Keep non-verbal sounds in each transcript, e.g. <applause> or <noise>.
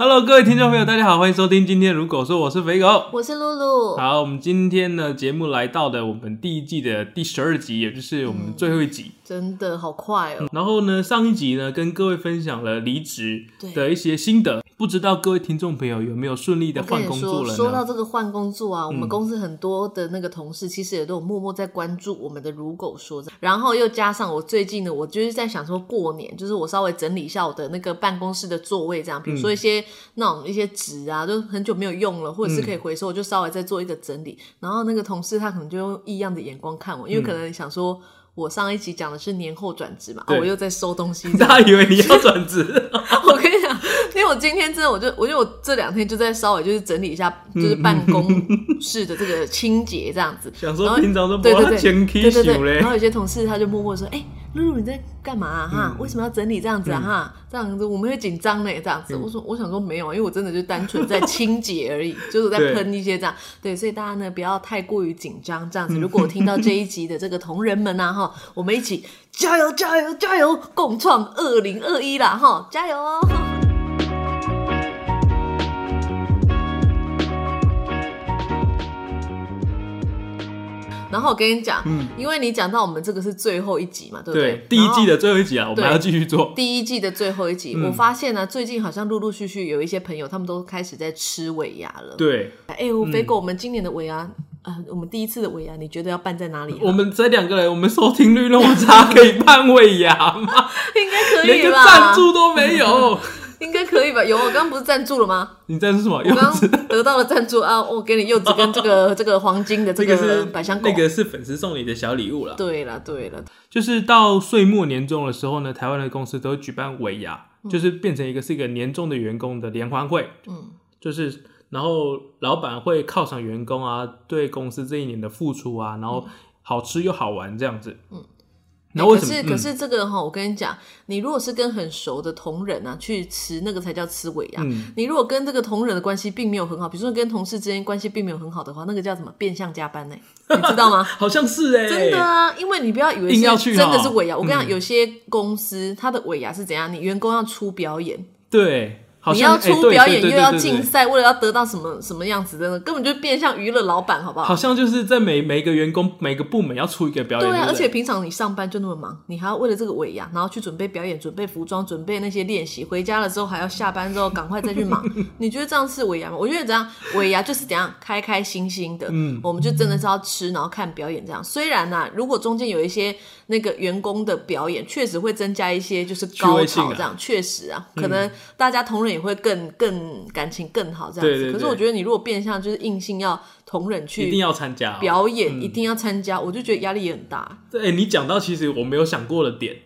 Hello，各位听众朋友，大家好，欢迎收听今天如果说我是肥狗。我是露露。好，我们今天呢节目来到的我们第一季的第十二集，也就是我们最后一集。真的好快哦。然后呢，上一集呢跟各位分享了离职的一些心得，不知道各位听众朋友有没有顺利的换工作了呢？说到这个换工作啊，我们嗯公司很多的那个同事其实也都有默默在关注我们的如狗说这，然后又加上我最近呢，我就是在想说过年，就是我稍微整理一下我的那个办公室的座位，这样，比如嗯说一些那种一些纸啊，就很久没有用了，或者是可以回收，我就稍微再做一个整理。然后那个同事他可能就用异样的眼光看我，因为可能想说。我上一集讲的是年后转职嘛，啊，我又在收东西，<laughs> 大家以为你要转职，<laughs> <laughs> 我今天真的，我就我觉得我这两天就在稍微就是整理一下，就是办公室的这个清洁这样子。<laughs> 想说平常都不要对对对对对对，想嘞然。后有些同事他就默默说：“哎、露露你在干嘛啊？哈，为什么要整理这样子啊？哈，这样子我们会紧张呢。这样子，我说我想说没有，因为我真的就单纯在清洁而已，<laughs> 就是在对喷一些这样。对，所以大家呢不要太过于紧张，这样子。如果听到这一集的这个同仁们啊、哈，我们一起加油加油加油，共创二零二一啦哈，加油哦！然后我跟你讲，因为你讲到我们这个是最后一集嘛，对不对，第一季的。最后一集啊，我们要继续做。第一季的最后一集，我发现呢，最近好像陆陆续续有一些朋友，他们都开始在吃尾牙了。，对，哎、我肥狗，我们今年的尾牙，呃，我们第一次的尾牙，你觉得要办在哪里、啊？我们这两个人，我们收听率那么差，可以办尾牙吗？<laughs> 应该可连个以吧？赞助都没有。<laughs> <laughs> <laughs> 应该可以吧？有，我刚刚不是赞助了吗？你赞助什么？我刚？得到了赞助啊！我给你柚子跟这个 <laughs> 这个黄金的这这个是百香果。那个是粉丝送你的小礼物了。对了对了，就是到岁末年终的时候呢，台湾的公司都会举办尾牙，嗯就是变成一个是一个年终的员工的联欢会。嗯，就是然后老板会犒赏员工啊，对公司这一年的付出啊，然后好吃又好玩这样子。嗯，那为什么？可是可嗯是这个哈，我跟你讲，你如果是跟很熟的同仁啊去吃，那个才叫吃尾牙。嗯你如果跟这个同仁的关系并没有很好，比如说跟同事之间关系并没有很好的话，那个叫什么变相加班呢、<laughs> 你知道吗？好像是哎、真的啊，因为你不要以为是真去哦的是尾牙。我跟你讲，嗯有些公司它的尾牙是怎样？你员工要出表演，对，好你要出表演，又要竞竞赛，为了要得到什么什么样子真的？根本就变相娱乐老板，好不好？好像就是在每每一个员工每个部门要出一个表演，对啊，而且平常你上班就那么忙，你还要为了这个尾牙，然后去准备表演、准备服装、准备那些练习，回家了之后还要下班之后赶快再去忙。<laughs> 你觉得这样是尾牙吗？我觉得怎样，尾牙就是怎样开开心心的，嗯，我们就真的是要吃，然后看表演这样。虽然呢、如果中间有一些那个员工的表演，确实会增加一些就是高潮，这样确实啊，可能大家同仁也会更更感情更好这样子。对对对可是我觉得你如果变相就是硬性要同忍去一定要参加、哦。表演，一定要参加，我就觉得压力也很大。对，你讲到其实我没有想过的点，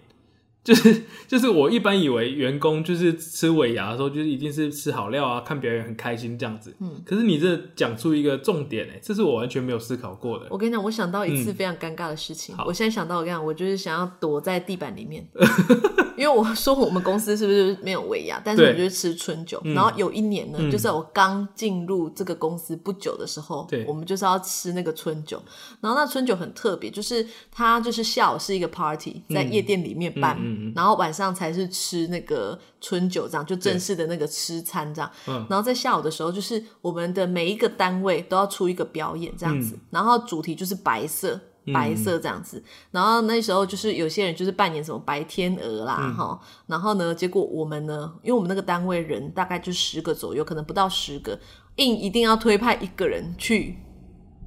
就是 <laughs> 就是我一般以为员工就是吃尾牙的时候，就是一定是吃好料啊，看表演很开心这样子。嗯，可是你这讲出一个重点哎，这是我完全没有思考过的。我跟你讲，我想到一次非常尴尬的事情。好我现在想到，我跟你讲，我就是想要躲在地板里面，<laughs> 因为我说我们公司是不是没有尾牙，但是对我就是吃春酒。然后有一年呢，就是我刚进入这个公司不久的时候对，我们就是要吃那个春酒。然后那春酒很特别，就是它就是下午是一个 party，在夜店里面办，然后晚上才是吃那个春酒，这样就正式的那个吃餐这样。嗯然后在下午的时候，就是我们的每一个单位都要出一个表演这样子，然后主题就是白色。白色这样子，然后那时候就是有些人就是扮演什么白天鹅啦，哈、然后呢，结果我们呢，因为我们那个单位人大概就十个左右，可能不到十个，硬一定要推派一个人去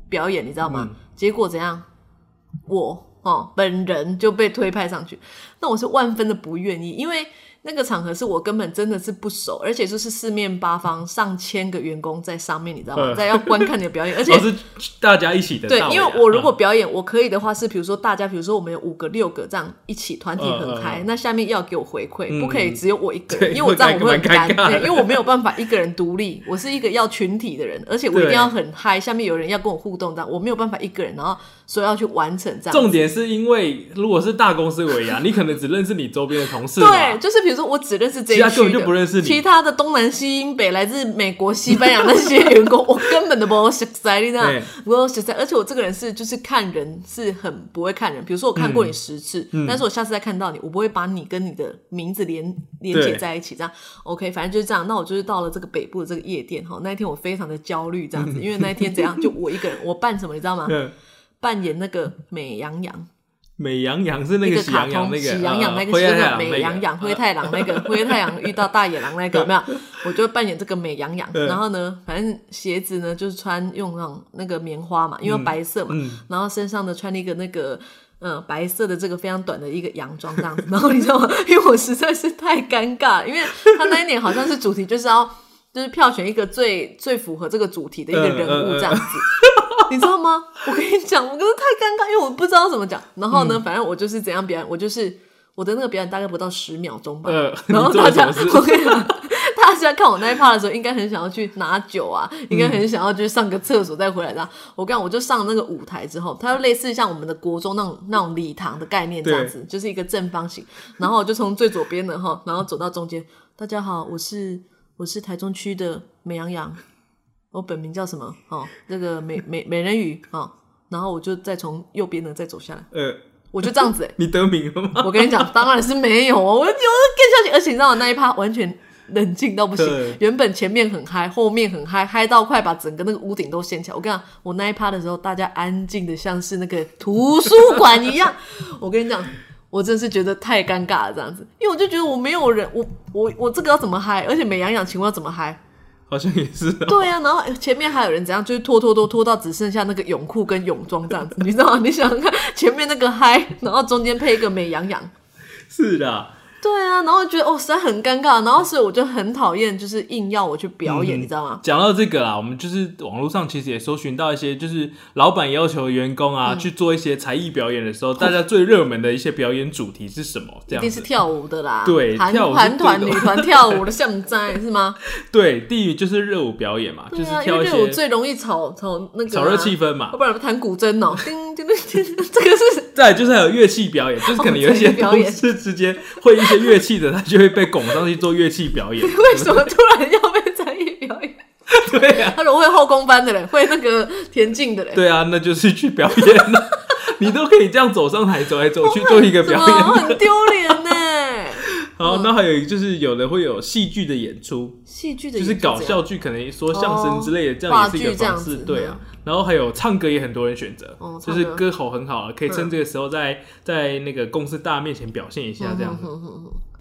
表演，你知道吗？结果怎样？我哦，本人就被推派上去，那我是万分的不愿意，因为那个场合是我根本真的是不熟，而且就是四面八方上千个员工在上面，你知道吗？嗯。在要观看你的表演，而且 <laughs> 都是大家一起的对。因为我如果嗯表演，我可以的话是，比如说大家，比如说我们有五个、六个这样一起团体很嗨，那下面要给我回馈，不可以只有我一个人，因为我这样我会很尴尬。因为我没有办法一个人独立，我是一个要群体的人，而且我一定要很嗨，下面有人要跟我互动，这样我没有办法一个人，然后说要去完成这样。重点是因为如果是大公司尾牙，你可能只认识你周边的同事嘛，对，就是比如如说我只认识这一其他根本，就不认识你其他的东南西英北来自美国、西班牙那些员工，我根本都不熟悉，你知？我熟悉，而且我这个人是就是看人是很不会看人，比如说我看过你十次，嗯但是我下次再看到你，我不会把你跟你的名字连连接在一起，这样 OK，反正就是这样。那我就是到了这个北部的这个夜店哈，那一天我非常的焦虑，这样子，因为那一天怎样，就我一个人，我办什么你知道吗？<laughs> 嗯，扮演那个美羊羊。美羊羊是那个喜卡通羊羊那个，喜羊羊那个灰是那个太狼美羊羊，灰太狼那个 <laughs> 灰太狼遇到大野狼那个有没有？我就扮演这个美羊羊，嗯然后呢，反正鞋子呢就是穿用那种那个棉花嘛，因为白色嘛，嗯然后身上呢穿了一个那个。嗯，白色的这个非常短的一个洋装这样子，然后你知道吗？<laughs> 因为我实在是太尴尬，因为他那一年好像是主题就是要就是票选一个最最符合这个主题的一个人物这样子，<laughs> 你知道吗？我跟你讲，我真的太尴尬，因为我不知道怎么讲。然后嗯呢，反正我就是怎样表演，我就是我的那个表演大概不到十秒钟吧。呃 <laughs> 然后大家，我跟你讲，大家看我那一趴的时候，应该很想要去拿酒啊，应该很想要去上个厕所再回来的。我跟你讲，我就上那个舞台之后，它就类似像我们的国中那种那种礼堂的概念这样子，就是一个正方形。然后我就从最左边的哈，然后走到中间。大家好，我是我是台中区的美羊羊，我本名叫什么？哦，那个美美美人鱼哦。然后我就再从右边呢再走下来，呃，我就这样子、欸。<laughs> 你得名了吗？<laughs> 我跟你讲，当然是没有哦，我我更下去，而且你知道我那一趴完全冷静到不行，原本前面很嗨，后面很嗨，嗨到快把整个那个屋顶都掀起来。我跟你讲，我那一趴的时候，大家安静的像是那个图书馆一样。<laughs> 我跟你讲。我真是觉得太尴尬了，这样子，因为我就觉得我没有人，我我我这个要怎么嗨？而且美羊羊，请问要怎么嗨？好像也是哦。对啊，然后前面还有人怎样，就是拖拖拖拖到只剩下那个泳裤跟泳装这样子，你知道吗？你想想看，前面那个嗨，然后中间配一个美羊羊，是的，对啊，然后觉得哦实在很尴尬，然后所以我就很讨厌，就是硬要我去表演，嗯你知道吗？讲到这个啦，我们就是网络上其实也搜寻到一些，就是老板要求员工嗯啊、去做一些才艺表演的时候，大家最热门的一些表演主题是什么？<laughs> 这样。一定是跳舞的啦，对韩团、女团跳舞的像在是吗？<laughs> 对，第一就是热舞表演嘛，就是跳一为热舞些最容易炒炒那个、啊、炒热气氛嘛要。不然弹古筝哦，<laughs> 叮叮叮叮，这个是再就是还有乐器表演，就是可能有一些表演同事之间会一些乐器的，他就会被拱上去做乐器表演。<laughs> 为什么突然要被才艺表演？对啊，他如果会后宫班的嘞，会那个田径的嘞，对啊，那就是去表演了。<laughs> 你都可以这样走上台走来走去做一个表演。很丢脸呢？<laughs> 好，那还有就是有的会有戏剧的演出，戏剧的就是搞笑剧，可能说相声之类的，这样也是一个方式。对啊，然后还有唱歌也很多人选择哦，唱歌就是歌喉很好，可以趁这个时候在在那个公司大面前表现一下这样子。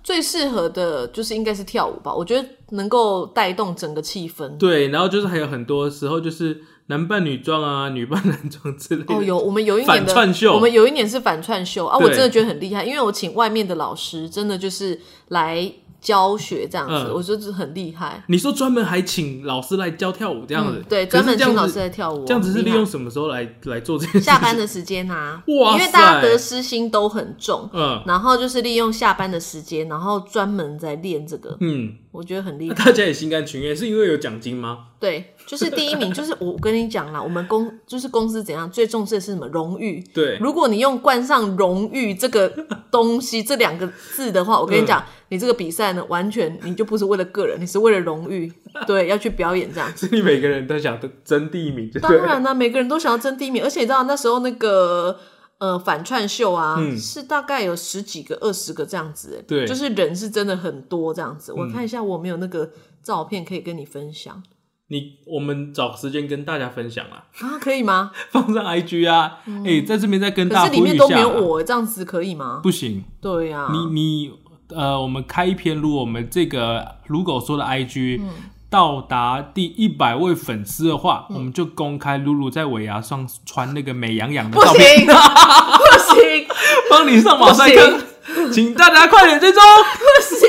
最适合的就是应该是跳舞吧，我觉得能够带动整个气氛。对，然后就是还有很多时候就是男扮女装啊，女扮男装之类的。哦，有我们有一年的反串秀我们有一年是反串秀啊，对我真的觉得很厉害，因为我请外面的老师，真的就是来教学这样子，嗯。我觉得很厉害。你说专门还请老师来教跳舞这样子，嗯对，可专门这样请老师来跳舞，这样子是很厉害。利用什么时候来来做这件事？下班的时间啊，<laughs> 哇因为大家塞得失心都很重，嗯。然后就是利用下班的时间，然后专门在练这个，嗯，我觉得很厉害。大家也心甘情愿，是因为有奖金吗？对，就是第一名，就是我跟你讲啦，我们公就是公司怎样最重视的是什么荣誉。对，如果你用冠上“荣誉”这个东西这两个字的话，我跟你讲，你这个比赛呢，完全你就不是为了个人，你是为了荣誉，对，要去表演这样。所以每个人都想争第一名，当？然啦、每个人都想要争第一名，而且你知道那时候那个呃反串秀啊，是大概有十几个、二十个这样子，哎对。就是人是真的很多这样子。我看一下我有没有那个照片可以跟你分享。你我们找时间跟大家分享啦，啊，可以吗？<laughs> 放上 IG 啊，哎、在这边再跟大家呼吁一下里面都没有我，这样子可以吗？不行，对呀、你你呃，我们开一篇，如果我们这个如果说的 IG、到嗯达第一百位粉丝的话，我们就公开露露在尾牙上穿那个美羊羊的不照片，行，不行，帮你上马赛克，请大家快点追踪，不行！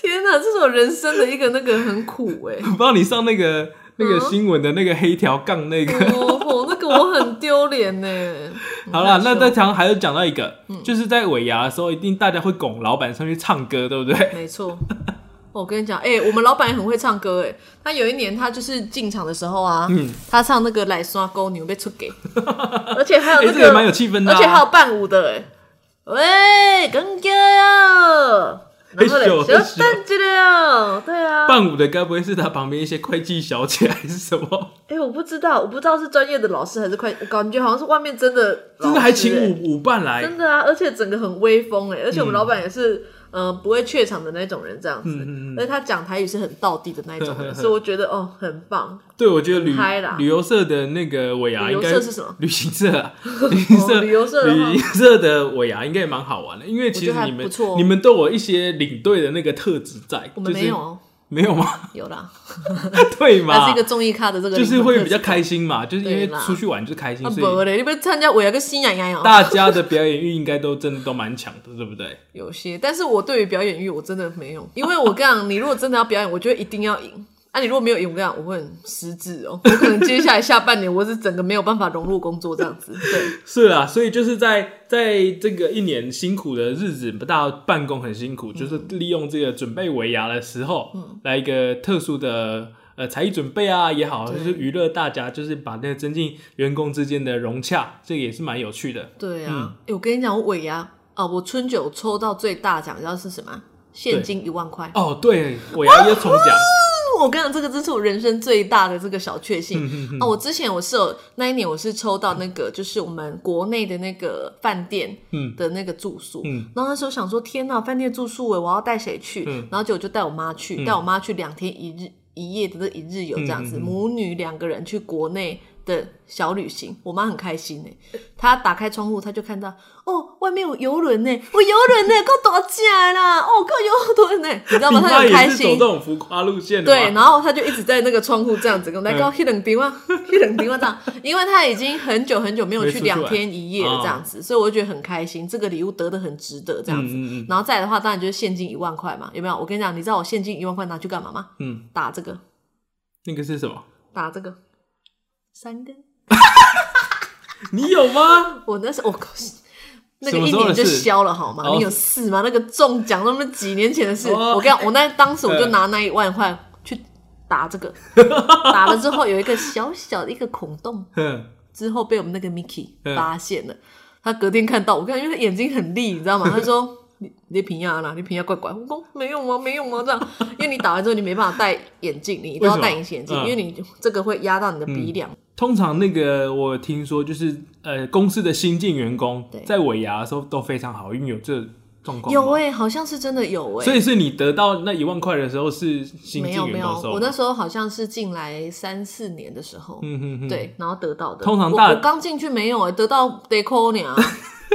天哪，这是我人生的一个那个很苦哎、<laughs> 帮你上那个那个新闻的那个黑条杠那个。哦吼，那个我很丢脸呢。<laughs> 好了，那在在常还有讲到一个，嗯就是在尾牙的时候，一定大家会拱老板上去唱歌，对不对？没错。我跟你讲，哎、我们老板也很会唱歌哎。他有一年，他就是进场的时候啊，嗯他唱那个《来刷沟牛》被出给，而且还有 <laughs> 哎、那个，这个也蛮有气氛的、啊，而且还有伴舞的哎。喂，更哥呀！然后嘞，对啊。伴舞的该不会是他旁边一些会计小姐还是什么？<laughs> 哎、我不知道，我不知道是专业的老师还是快，我感觉好像是外面真的真的还请欸舞舞伴来，真的啊，而且整个很威风哎，而且我们老板也是。嗯呃，不会怯场的那种人，这样子，而且他讲台语是很道地的那一种人，<laughs> 所以我觉得哦，很棒。对，我觉得旅啦。旅游社的那个尾牙应该社是什么？<laughs> 旅行社啊，旅行社、<laughs> 哦旅游社旅行社的尾牙应该也蛮好玩的，因为其实你们你们都有一些领队的那个特质在，我们没有哦，没有吗？有啦，<laughs> 对嘛还是一个，综艺咖的这个，就是会比较开心嘛，就是因为出去玩就是开心，啊，所以不嘞，你不参加我有个新洋洋哦，大家的表演欲应该都真的都蛮强的，对不对？有些，但是我对于表演欲我真的没有，因为我跟你讲，你如果真的要表演，我觉得一定要赢。啊，你如果没有赢，我跟你讲，我会很失智哦。我可能接下来下半年，我是整个没有办法融入工作这样子。对，<laughs> 是啊，所以就是在在这个一年辛苦的日子，大家办公很辛苦，就是利用这个准备尾牙的时候，嗯来一个特殊的呃才艺准备啊也好，就是娱乐大家，就是把那个增进员工之间的融洽，这个也是蛮有趣的。对啊。哎、我跟你讲，我尾牙啊，我春酒抽到最大奖，你知道是什么？现金一万块。哦，对，尾牙要抽奖，<laughs> 我跟你讲，这个真是我人生最大的这个小确幸。嗯哦。我之前我是有那一年我是抽到那个就是我们国内的那个饭店嗯。的那个住宿，嗯。然后那时候想说天呐，饭店住宿哎，我要带谁去？嗯。然后结果就带我妈去，带我妈去两天一日一夜的这一日游这样子，母女两个人去国内的小旅行，我妈很开心哎，她打开窗户，她就看到哦，外面有游轮呢，我游轮呢，够多钱啦，哦，够游轮呢，你知道吗？她很开心。走这。种浮夸路线的对，然后她就一直在那个窗户这样子跟我来告一冷丁啊，一冷丁啊这样，因为她已经很久很久没有去两天一夜了这样子，所以我就觉得很开心，这个礼物得的很值得这样子。嗯嗯嗯。然后再来的话，当然就是现金一万块嘛，有没有？我跟你讲，你知道我现金一万块拿去干嘛吗？嗯，打这个，那个是什么？打这个，三根。<laughs> 你有吗？<laughs> 我那时候我那个一年就消了好吗？哦你有事吗？那个中奖那么几年前的事，哦我跟你讲，我那当时我就拿 <laughs> 那一万块去打这个，打了之后有一个小小的一个孔洞，哼，之后被我们那个 Mickey 嗯发现了，他隔天看到我看，因为他眼睛很利，你知道吗？他说。你你平压啦，你平压怪怪。我说没有吗？没有吗？这样，因为你打完之后你没办法戴眼镜，你一定要戴隐形眼镜，嗯因为你这个会压到你的鼻梁。通常那个我听说就是呃公司的新进员工在尾牙的时候都非常好因为，有这状况吗？有哎、好像是真的有哎、所以是你得到那一万块的时候是新进没有没有员工的时，候吗，我那时候好像是进来三四年的时候，嗯哼哼，对，然后得到的。通常大我我刚进去没有哎、得到 deco 呢，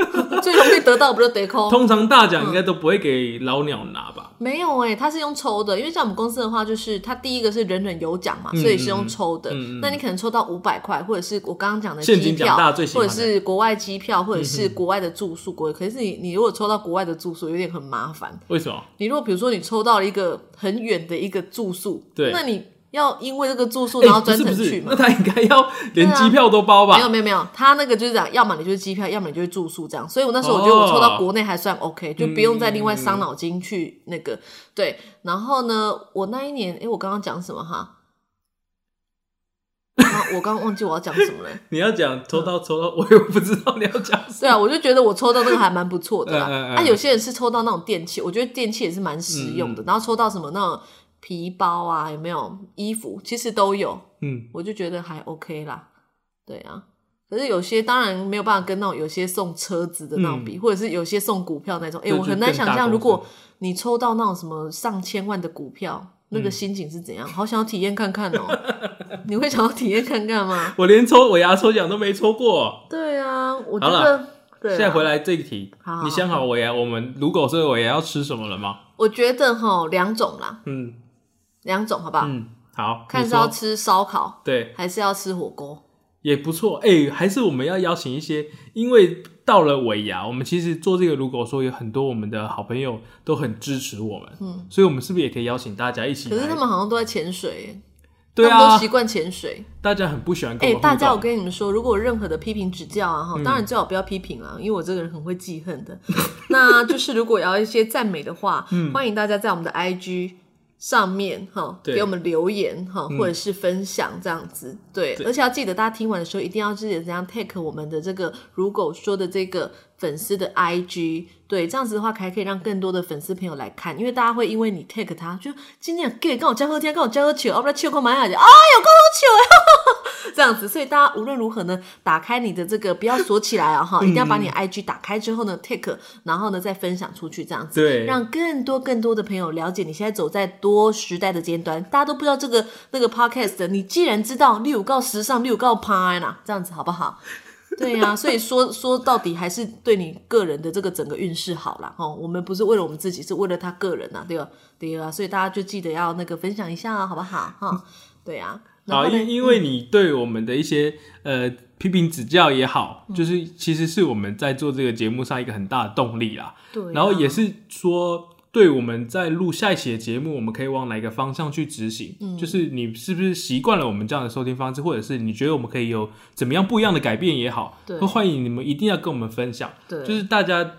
<laughs> 最容易得到不就 deco？通常大奖应该都不会给老鸟拿吧？没有哎、他是用抽的，因为像我们公司的话，就是他第一个是人人有奖嘛，嗯所以是用抽的。嗯嗯嗯那你可能抽到五百块，或者是我刚刚讲的现金奖机票，大最或者是国外机票，或者是国外的住宿，国可是你你如果抽到国外的住宿，有点很麻烦。为什么？你如果比如说你抽到了一个很远的一个住宿，对那你要因为这个住宿哎然后专程去嘛那？他应该要连机票都包吧？没有没有没有，他那个就是这样，要么你就是机票，要么你就是住宿这样。所以我那时候我觉得哦我抽到国内还算 OK，、就不用再另外嗯伤脑筋去那个、对。然后呢，我那一年，哎，我刚刚讲什么哈？啊，我刚刚忘记我要讲什么了。<laughs> 你要讲抽到抽到，我也不知道你要讲什么对啊，我就觉得我抽到那个还蛮不错的啦。啊，有些人是抽到那种电器，我觉得电器也是蛮实用嗯的。然后抽到什么那种皮包啊，有没有衣服，其实都有。嗯，我就觉得还 OK 啦，对啊。可是有些当然没有办法跟那种有些送车子的那种比，或者是有些送股票那种。哎、我很难想象，如果你抽到那种什么上千万的股票，那嗯个心情是怎样？好想要体验看看哦、<laughs> 你会想要体验看看吗？我连抽尾牙抽奖都没抽过。对啊，我觉得。对啊现在回来这一题好好，你想好尾牙我们如果是尾牙要吃什么了吗？我觉得哈两种啦，嗯两种好不好？嗯，好，看是要吃烧烤对还是要吃火锅。也不错。哎、还是我们要邀请一些，因为到了尾牙，我们其实做这个，如果说有很多我们的好朋友都很支持我们，嗯，所以我们是不是也可以邀请大家一起？可是他们好像都在潜水耶，对啊都习，惯潜水。大家很不喜欢跟哎、大家，我跟你们说，如果有任何的批评指教啊，哈、当然最好不要批评啊，因为我这个人很会记恨的。<laughs> 那就是如果要一些赞美的话，欢迎大家在我们的 IG 上面哈给我们留言哈，或者是分享这样子。对，而且要记得大家听完的时候一定要记得怎样 take 我们的这个如果说的这个粉丝的 IG，对，这样子的话还可以让更多的粉丝朋友来看，因为大家会因为你 take 他，就今天给跟我交喝天，跟我交喝球，要不然球空买下去，哎呦，够球，这样子，所以大家无论如何呢，打开你的这个不要锁起来啊哈，一定要把你 IG 打开之后呢 take，然后呢再分享出去，这样子，对，让更多更多的朋友了解你现在走在多时代的尖端，大家都不知道这个那个 podcast，你既然知道六告时尚，六告拍啦，这样子好不好？对呀，所以说说到底还是对你个人的这个整个运势好啦。哦。我们不是为了我们自己，是为了他个人呐，对吧？对啊，所以大家就记得要那个分享一下啊，好不好？哈，对啊。好，因因为你对我们的一些呃批评指教也好，就是其实是我们在做这个节目上一个很大的动力啦。对，然后也是说。对，我们在录下一期的节目，我们可以往哪个方向去执行？嗯，就是你是不是习惯了我们这样的收听方式，或者是你觉得我们可以有怎么样不一样的改变也好，都欢迎你们一定要跟我们分享。对，就是大家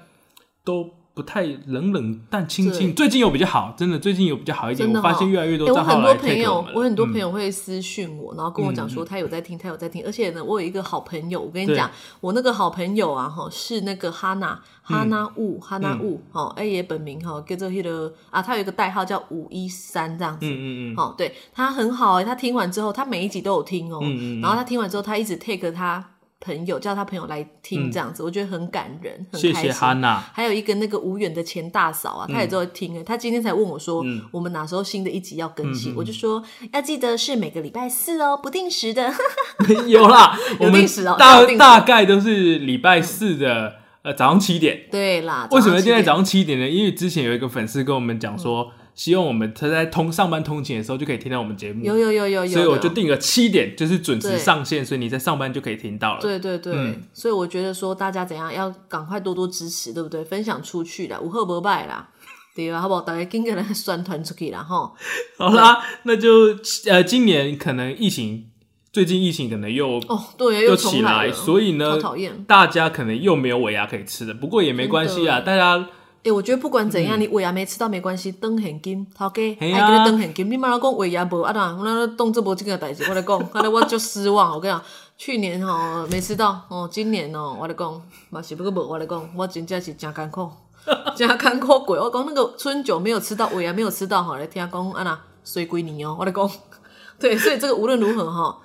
都。不太冷冷淡清清，最近有比较好，真的最近有比较好一点。我发现越来越多账号来朋友，我很多朋友会私讯我，然后跟我讲说他有在听，他有在听。而且呢，我有一个好朋友，我跟你讲，我那个好朋友啊，哈，是那个哈娜哈娜雾哈娜雾，哦，哎也本名哈，叫做那个啊，他有一个代号叫五一三这样子。嗯嗯嗯。哦，对他很好哎，他听完之后，他每一集都有听哦。然后他听完之后，他一直 take 他。朋友叫他朋友来听这样子，我觉得很感人，很开心。谢谢哈娜。还有一个那个无远的钱大嫂啊，她也都会听诶。他今天才问我说，我们哪时候新的一集要更新？我就说要记得是每个礼拜四哦，不定时的。<laughs> 有啦，<laughs> 有定时哦，大大概都是礼拜四的呃早上七点。对啦，为什么现在早上七点呢？因为之前有一个粉丝跟我们讲说。希望我们他在通上班通勤的时候就可以听到我们节目，有有有有有，所以我就定了七点，就是准时上线，所以你在上班就可以听到了。对对对，所以我觉得说大家怎样要赶快多多支持，对不对？分享出去的，无贺不败啦，对啊，好不好？大家跟个人宣传出去了哈。好啦，那就呃，今年可能疫情，最近疫情可能又哦对，又起来，所以呢，讨厌，大家可能又没有尾牙可以吃的，不过也没关系啊，大家。哎，我觉得不管怎样，你尾牙没吃到没关系，等现金，头家还给你等现金。你妈老讲尾牙无啊？当我那动这波这个代志，我来讲，后 <laughs> 来我就失望。我跟你讲，去年吼没吃到，哦，今年哦，我来讲，嘛是不过无，我来讲，我真正是真艰苦，<laughs> 真艰苦过。我讲那个春酒没有吃到，尾牙没有吃到，哈，来听讲啊那水归你哦，我来讲，<laughs> 对，所以这个无论如何哈。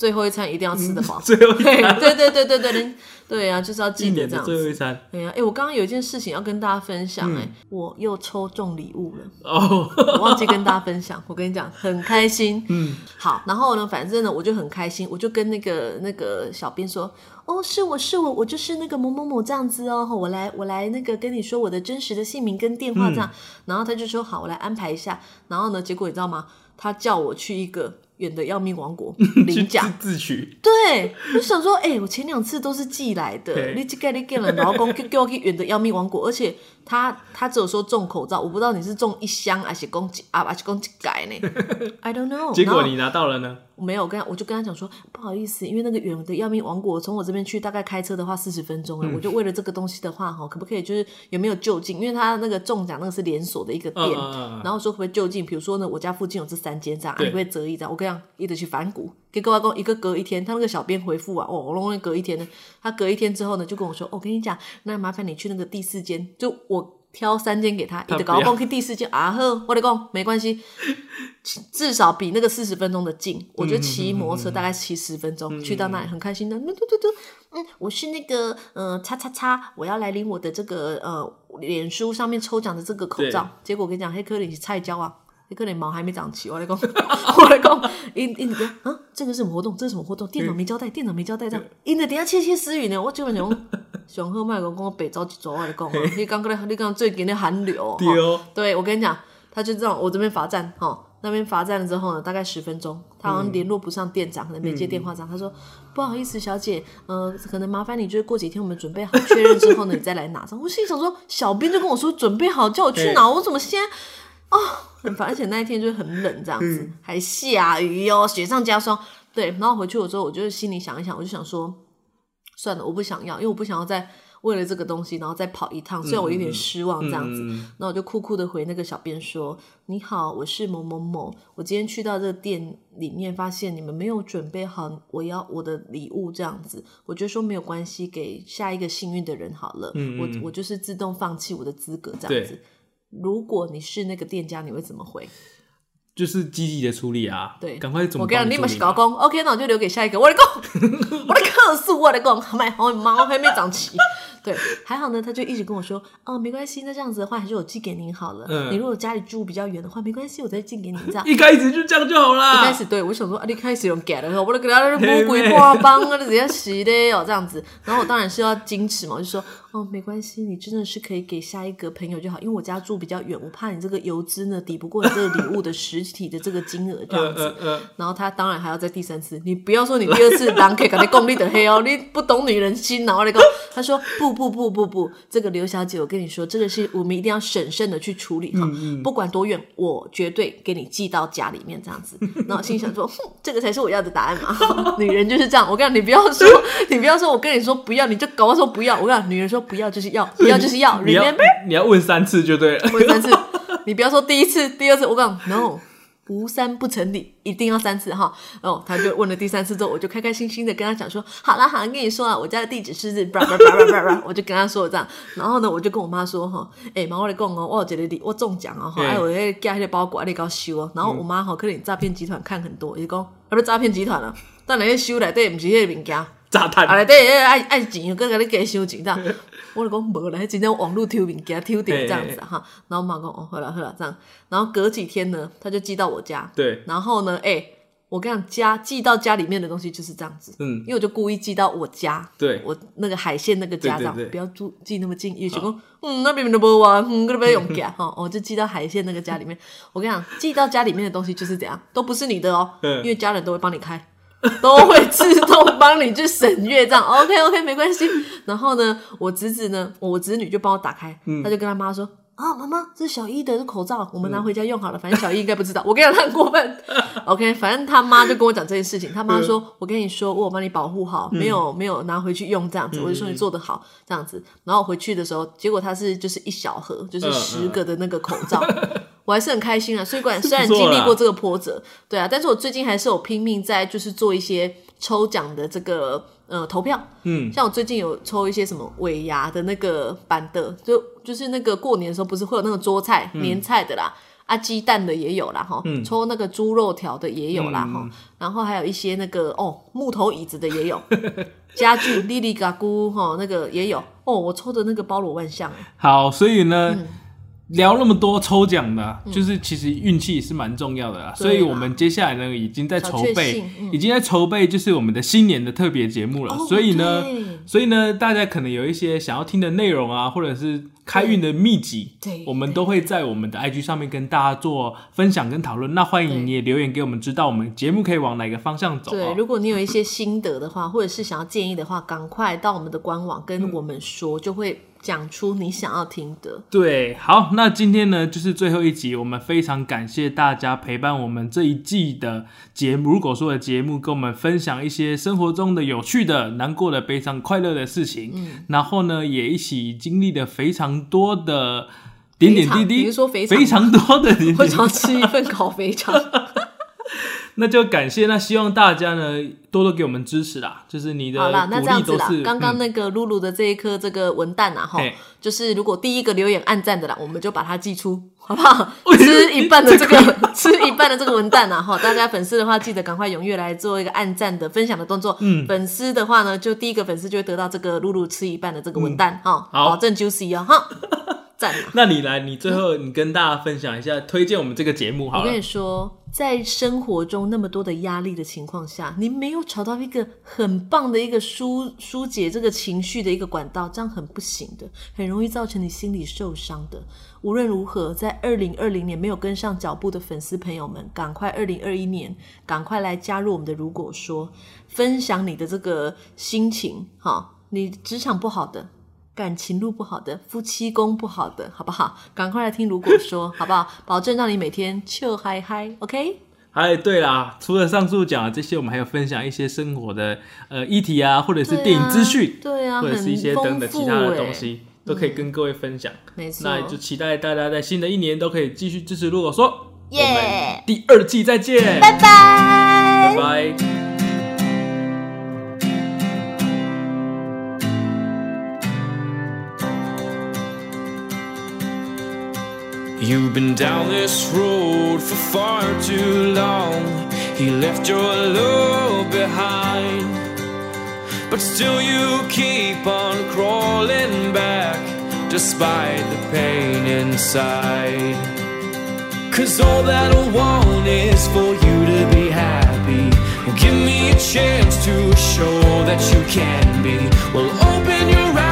最后一餐一定要吃得饱，<laughs> 最后一餐，对对对对对对，对啊，就是要记得这样。最后一餐，对呀，哎，我刚刚有一件事情要跟大家分享，哎，我又抽中礼物了，哦，我忘记跟大家分享，我跟你讲，很开心，嗯，好，然后呢，反正呢，我就很开心，我就跟那个那个小编说，哦，是我是我，我就是那个某某某这样子哦，我来我来那个跟你说我的真实的姓名跟电话这样，然后他就说好，我来安排一下，然后呢，结果你知道吗？他叫我去一个。远的要命王国 <laughs> 领奖。自取，对，我想说，哎，我前两次都是寄来的，你寄给你给了老公，叫我去远的要命王国，而且他他只有说中口罩，我不知道你是中一箱还是公啊还是公几改呢？<laughs> I don't know。结果你拿到了呢？没有，跟我就跟他讲说，不好意思，因为那个远的要命王国从我这边去大概开车的话四十分钟了，我就为了这个东西的话哈，可不可以就是有没有就近？因为他那个中奖那个是连锁的一个店，然后说可不可以就近？比如说呢，我家附近有这三间这样，你会折一张？我跟你讲，一直去反骨，给各位公一个隔一天，他那个小编回复啊，哦，我弄隔一天呢，他隔一天之后呢，就跟我说，我跟你讲，那麻烦你去那个第四间，就我。挑三间给他，你的搞公去第四间啊呵，我的讲没关系，至少比那个四十分钟的近。我觉得骑摩托车大概骑十分钟去到那里很开心的。嘟嘟嘟，嗯，我是那个呃叉叉叉，我要来领我的这个呃脸书上面抽奖的这个口罩。结果我跟你讲，黑科林是菜椒啊。你可能毛还没长齐，我来讲，<laughs> 我来讲，因因个啊，这个是什么活动？这是什么活动？电脑没交代，电脑没交代，这样，因的等下窃窃私语呢。我基本上上好麦讲，讲我北走一走，我来讲，你刚刚你刚最近的寒流，对，我跟你讲，他就这样，我这边罚站，哈，那边罚站了之后呢，大概十分钟，他好像联络不上店长，可能没接电话，这样，他说不好意思，小姐，呃，可能麻烦你就是过几天我们准备好确认之后呢，你再来拿。我心想说，小编就跟我说准备好叫我去拿，我怎么先啊？很烦，而且那一天就很冷，这样子还下雨哟，雪上加霜。对，然后回去我之后，我就心里想一想，我就想说，算了，我不想要，因为我不想要再为了这个东西，然后再跑一趟，虽然我有点失望这样子，嗯那我就酷酷的回那个小编说：“你好，我是某某某，我今天去到这个店里面，发现你们没有准备好我要我的礼物，这样子，我就说没有关系，给下一个幸运的人好了，我我就是自动放弃我的资格这样子。如果你是那个店家，你会怎么回？就是积极的处理啊，对赶快怎么我跟你讲，你们是搞工，OK，那我就留给下一个。我的工，<laughs> 我的客诉，我来讲，买好猫还没长齐。对，还好呢，他就一直跟我说，哦，没关系，那这样子的话，还是我寄给您好了。嗯你如果家里住比较远的话，没关系，我再寄给您这样。<laughs> 一开始就这样就好啦。一开始对我想说啊，你开始用 get 了，我都给他魔鬼花帮啊，直接洗的哦这样子。然后我当然是要矜持嘛，我就说哦没关系，你真的是可以给下一个朋友就好，因为我家住比较远，我怕你这个邮资呢抵不过你这个礼物的实体的这个金额这样 <laughs> 子。然后他当然还要再第三次，你不要说你第二次狼可以跟你共你的黑哦，你不懂女人心然后那个他说不不不不不，这个刘小姐，我跟你说，这个是我们一定要审慎的去处理哈，不管多远，我绝对给你寄到家里面这样子。然后心想说，哼，这个才是我要的答案嘛，女人就是这样。我跟你讲，你不要说，你不要说，我跟你说不要，你就搞我说不要。我跟你讲，女人说不要就是要，不要就是要你要，remember。你要问三次就对了。问三次，你不要说第一次、第二次，我讲 <laughs> no，无三不成理，一定要三次哈。然后他就问了第三次之后，我就开开心心的跟他讲说，好啦好啦，跟你说啊，我家的地址是是，<laughs> 叭叭叭叭叭叭，我就跟他说这样。然后呢，我就跟我妈说哈，哎、妈，我来讲哦，我有一个礼，我中奖哦，哈，嗯哎，我那寄那个包裹，你给我收哦。然后我妈哈，可能诈骗集团看很多，伊讲，啊，不诈骗集团啊，但那个收内底不是迄个物件。<laughs> 炸弹啊，内底爱爱钱，搁甲你加收钱这样。我就讲无啦，迄真正网络偷物件偷掉这样子哈。然后我妈讲哦，好了好了这样。然后隔几天呢，他就寄到我家。对，然后呢，哎、我跟你讲，家寄到家里面的东西就是这样子。嗯因为我就故意寄到我家，对，我那个海鲜那个家这样，对对对不要住寄那么近，也就讲，嗯，那边都无啊，嗯，搁那边用夹哈，<laughs> 我就寄到海鲜那个家里面。我跟你讲，寄到家里面的东西就是这样，都不是你的哦，嗯因为家人都会帮你开。<laughs> 都会自动帮你去审阅，这样 OK OK 没关系。然后呢，我侄子呢，我侄女就帮我打开，嗯他就跟他妈说：“啊，妈妈，这是小一的口罩，我们拿回家用好了。反正小一应该不知道。”我跟你讲，他很过分。<laughs> OK，反正他妈就跟我讲这件事情。他妈说：“我跟你说，我有帮你保护好，没有没有拿回去用这样子。”我就说你做的好这样子。然后回去的时候，结果他是就是一小盒，就是十个的那个口罩。<laughs> 我还是很开心啊，虽然虽然经历过这个波折，对啊，但是我最近还是有拼命在就是做一些抽奖的这个呃投票，嗯，像我最近有抽一些什么尾牙的那个版的，就就是那个过年的时候不是会有那个桌菜、年菜的啦，啊鸡蛋的也有啦哈，抽那个猪肉条的也有啦哈，然后还有一些那个哦木头椅子的也有，家具 <laughs> 哩哩嘎咕哈那个也有。哦，我抽的那个包罗万象哎，好，所以呢。嗯聊那么多抽奖的，就是其实运气也是蛮重要的啦，所以我们接下来呢已经在筹备，嗯。已经在筹备就是我们的新年的特别节目了。哦所以呢，所以呢，大家可能有一些想要听的内容啊，或者是开运的秘籍，对我们都会在我们的 IG 上面跟大家做分享跟讨论。那欢迎你也留言给我们，知道我们节目可以往哪个方向走、对，哦。如果你有一些心得的话，或者是想要建议的话，赶快到我们的官网跟我们说，就会讲出你想要听的。对，好，那今天呢就是最后一集，我们非常感谢大家陪伴我们这一季的节目。如果说的节目，跟我们分享一些生活中的有趣的、难过的、悲伤、快乐的事情，嗯，然后呢也一起经历了非常多的点点滴滴，比如说肥肠非常多的点点滴滴，<laughs> 我想吃一份烤肥肠。那就感谢，那希望大家呢多多给我们支持啦，就是你的好啦，那鼓这样子啦刚刚那个露露的这一颗这个文蛋啊，哈嘿，就是如果第一个留言暗赞的啦，我们就把它寄出，好不好？吃一半的这个，吃一半的这个 <laughs> 文蛋啊，哈，大家粉丝的话记得赶快踊跃来做一个暗赞的分享的动作。嗯，粉丝的话呢，就第一个粉丝就会得到这个露露吃一半的这个文蛋，哈，嗯。好。保证 juicy 哦，哈，<laughs> 赞啊！<laughs> 那你来，你最后你跟大家分享一下，<laughs> 推荐我们这个节目好了我跟你。说，在生活中那么多的压力的情况下，你没有找到一个很棒的一个疏疏解这个情绪的一个管道，这样很不行的，很容易造成你心理受伤的。无论如何，在二零二零年没有跟上脚步的粉丝朋友们，赶快二零二一年赶快来加入我们的。如果说分享你的这个心情，哈，你职场不好的。感情路不好的，夫妻宫不好的，好不好？赶快来听。如果说 <laughs> 好不好，保证让你每天笑嗨嗨，OK？哎，对啦，除了上述讲的这些，我们还有分享一些生活的呃议题啊，或者是电影资讯，对啊，或者是一些等等其他的东西，都可以嗯跟各位分享。没错，那就期待大家在新的一年都可以继续支持如果说，耶我们第二季再见，拜拜拜拜。You've been down this road for far too long. He left your love behind. But still, you keep on crawling back despite the pain inside. Cause all that I want is for you to be happy. Give me a chance to show that you can be. Well, open your eyes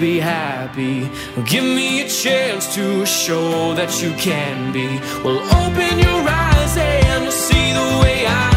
be happy. Give me a chance to show that you can be. Well, open your eyes and see the way I.